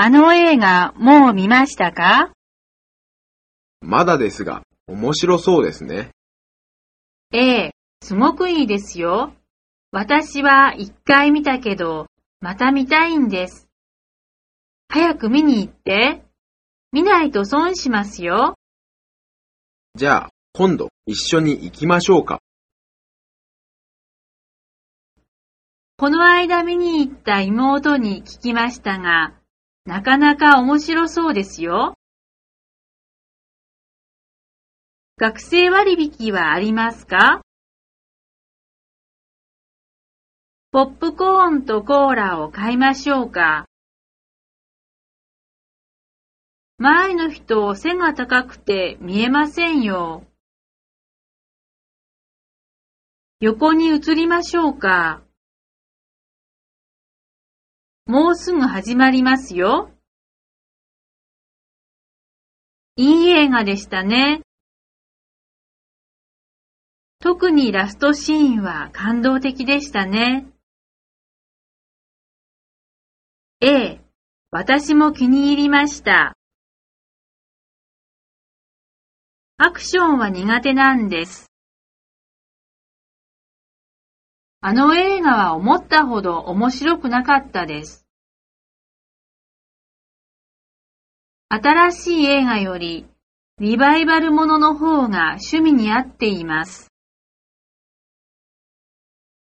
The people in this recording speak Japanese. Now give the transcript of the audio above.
あの映画もう見ましたか？まだですが、面白そうですね。ええ、すごくいいですよ。私は一回見たけど、また見たいんです。早く見に行って。見ないと損しますよ。じゃあ、今度一緒に行きましょうか。この間見に行った妹に聞きましたが、なかなか面白そうですよ。学生割引はありますか？ポップコーンとコーラを買いましょうか前の人背が高くて見えませんよ。横に移りましょうかもうすぐ始まりますよ。いい映画でしたね。特にラストシーンは感動的でしたね。ええ、私も気に入りました。アクションは苦手なんです。あの映画は思ったほど面白くなかったです。新しい映画よりリバイバルものの方が趣味に合っています。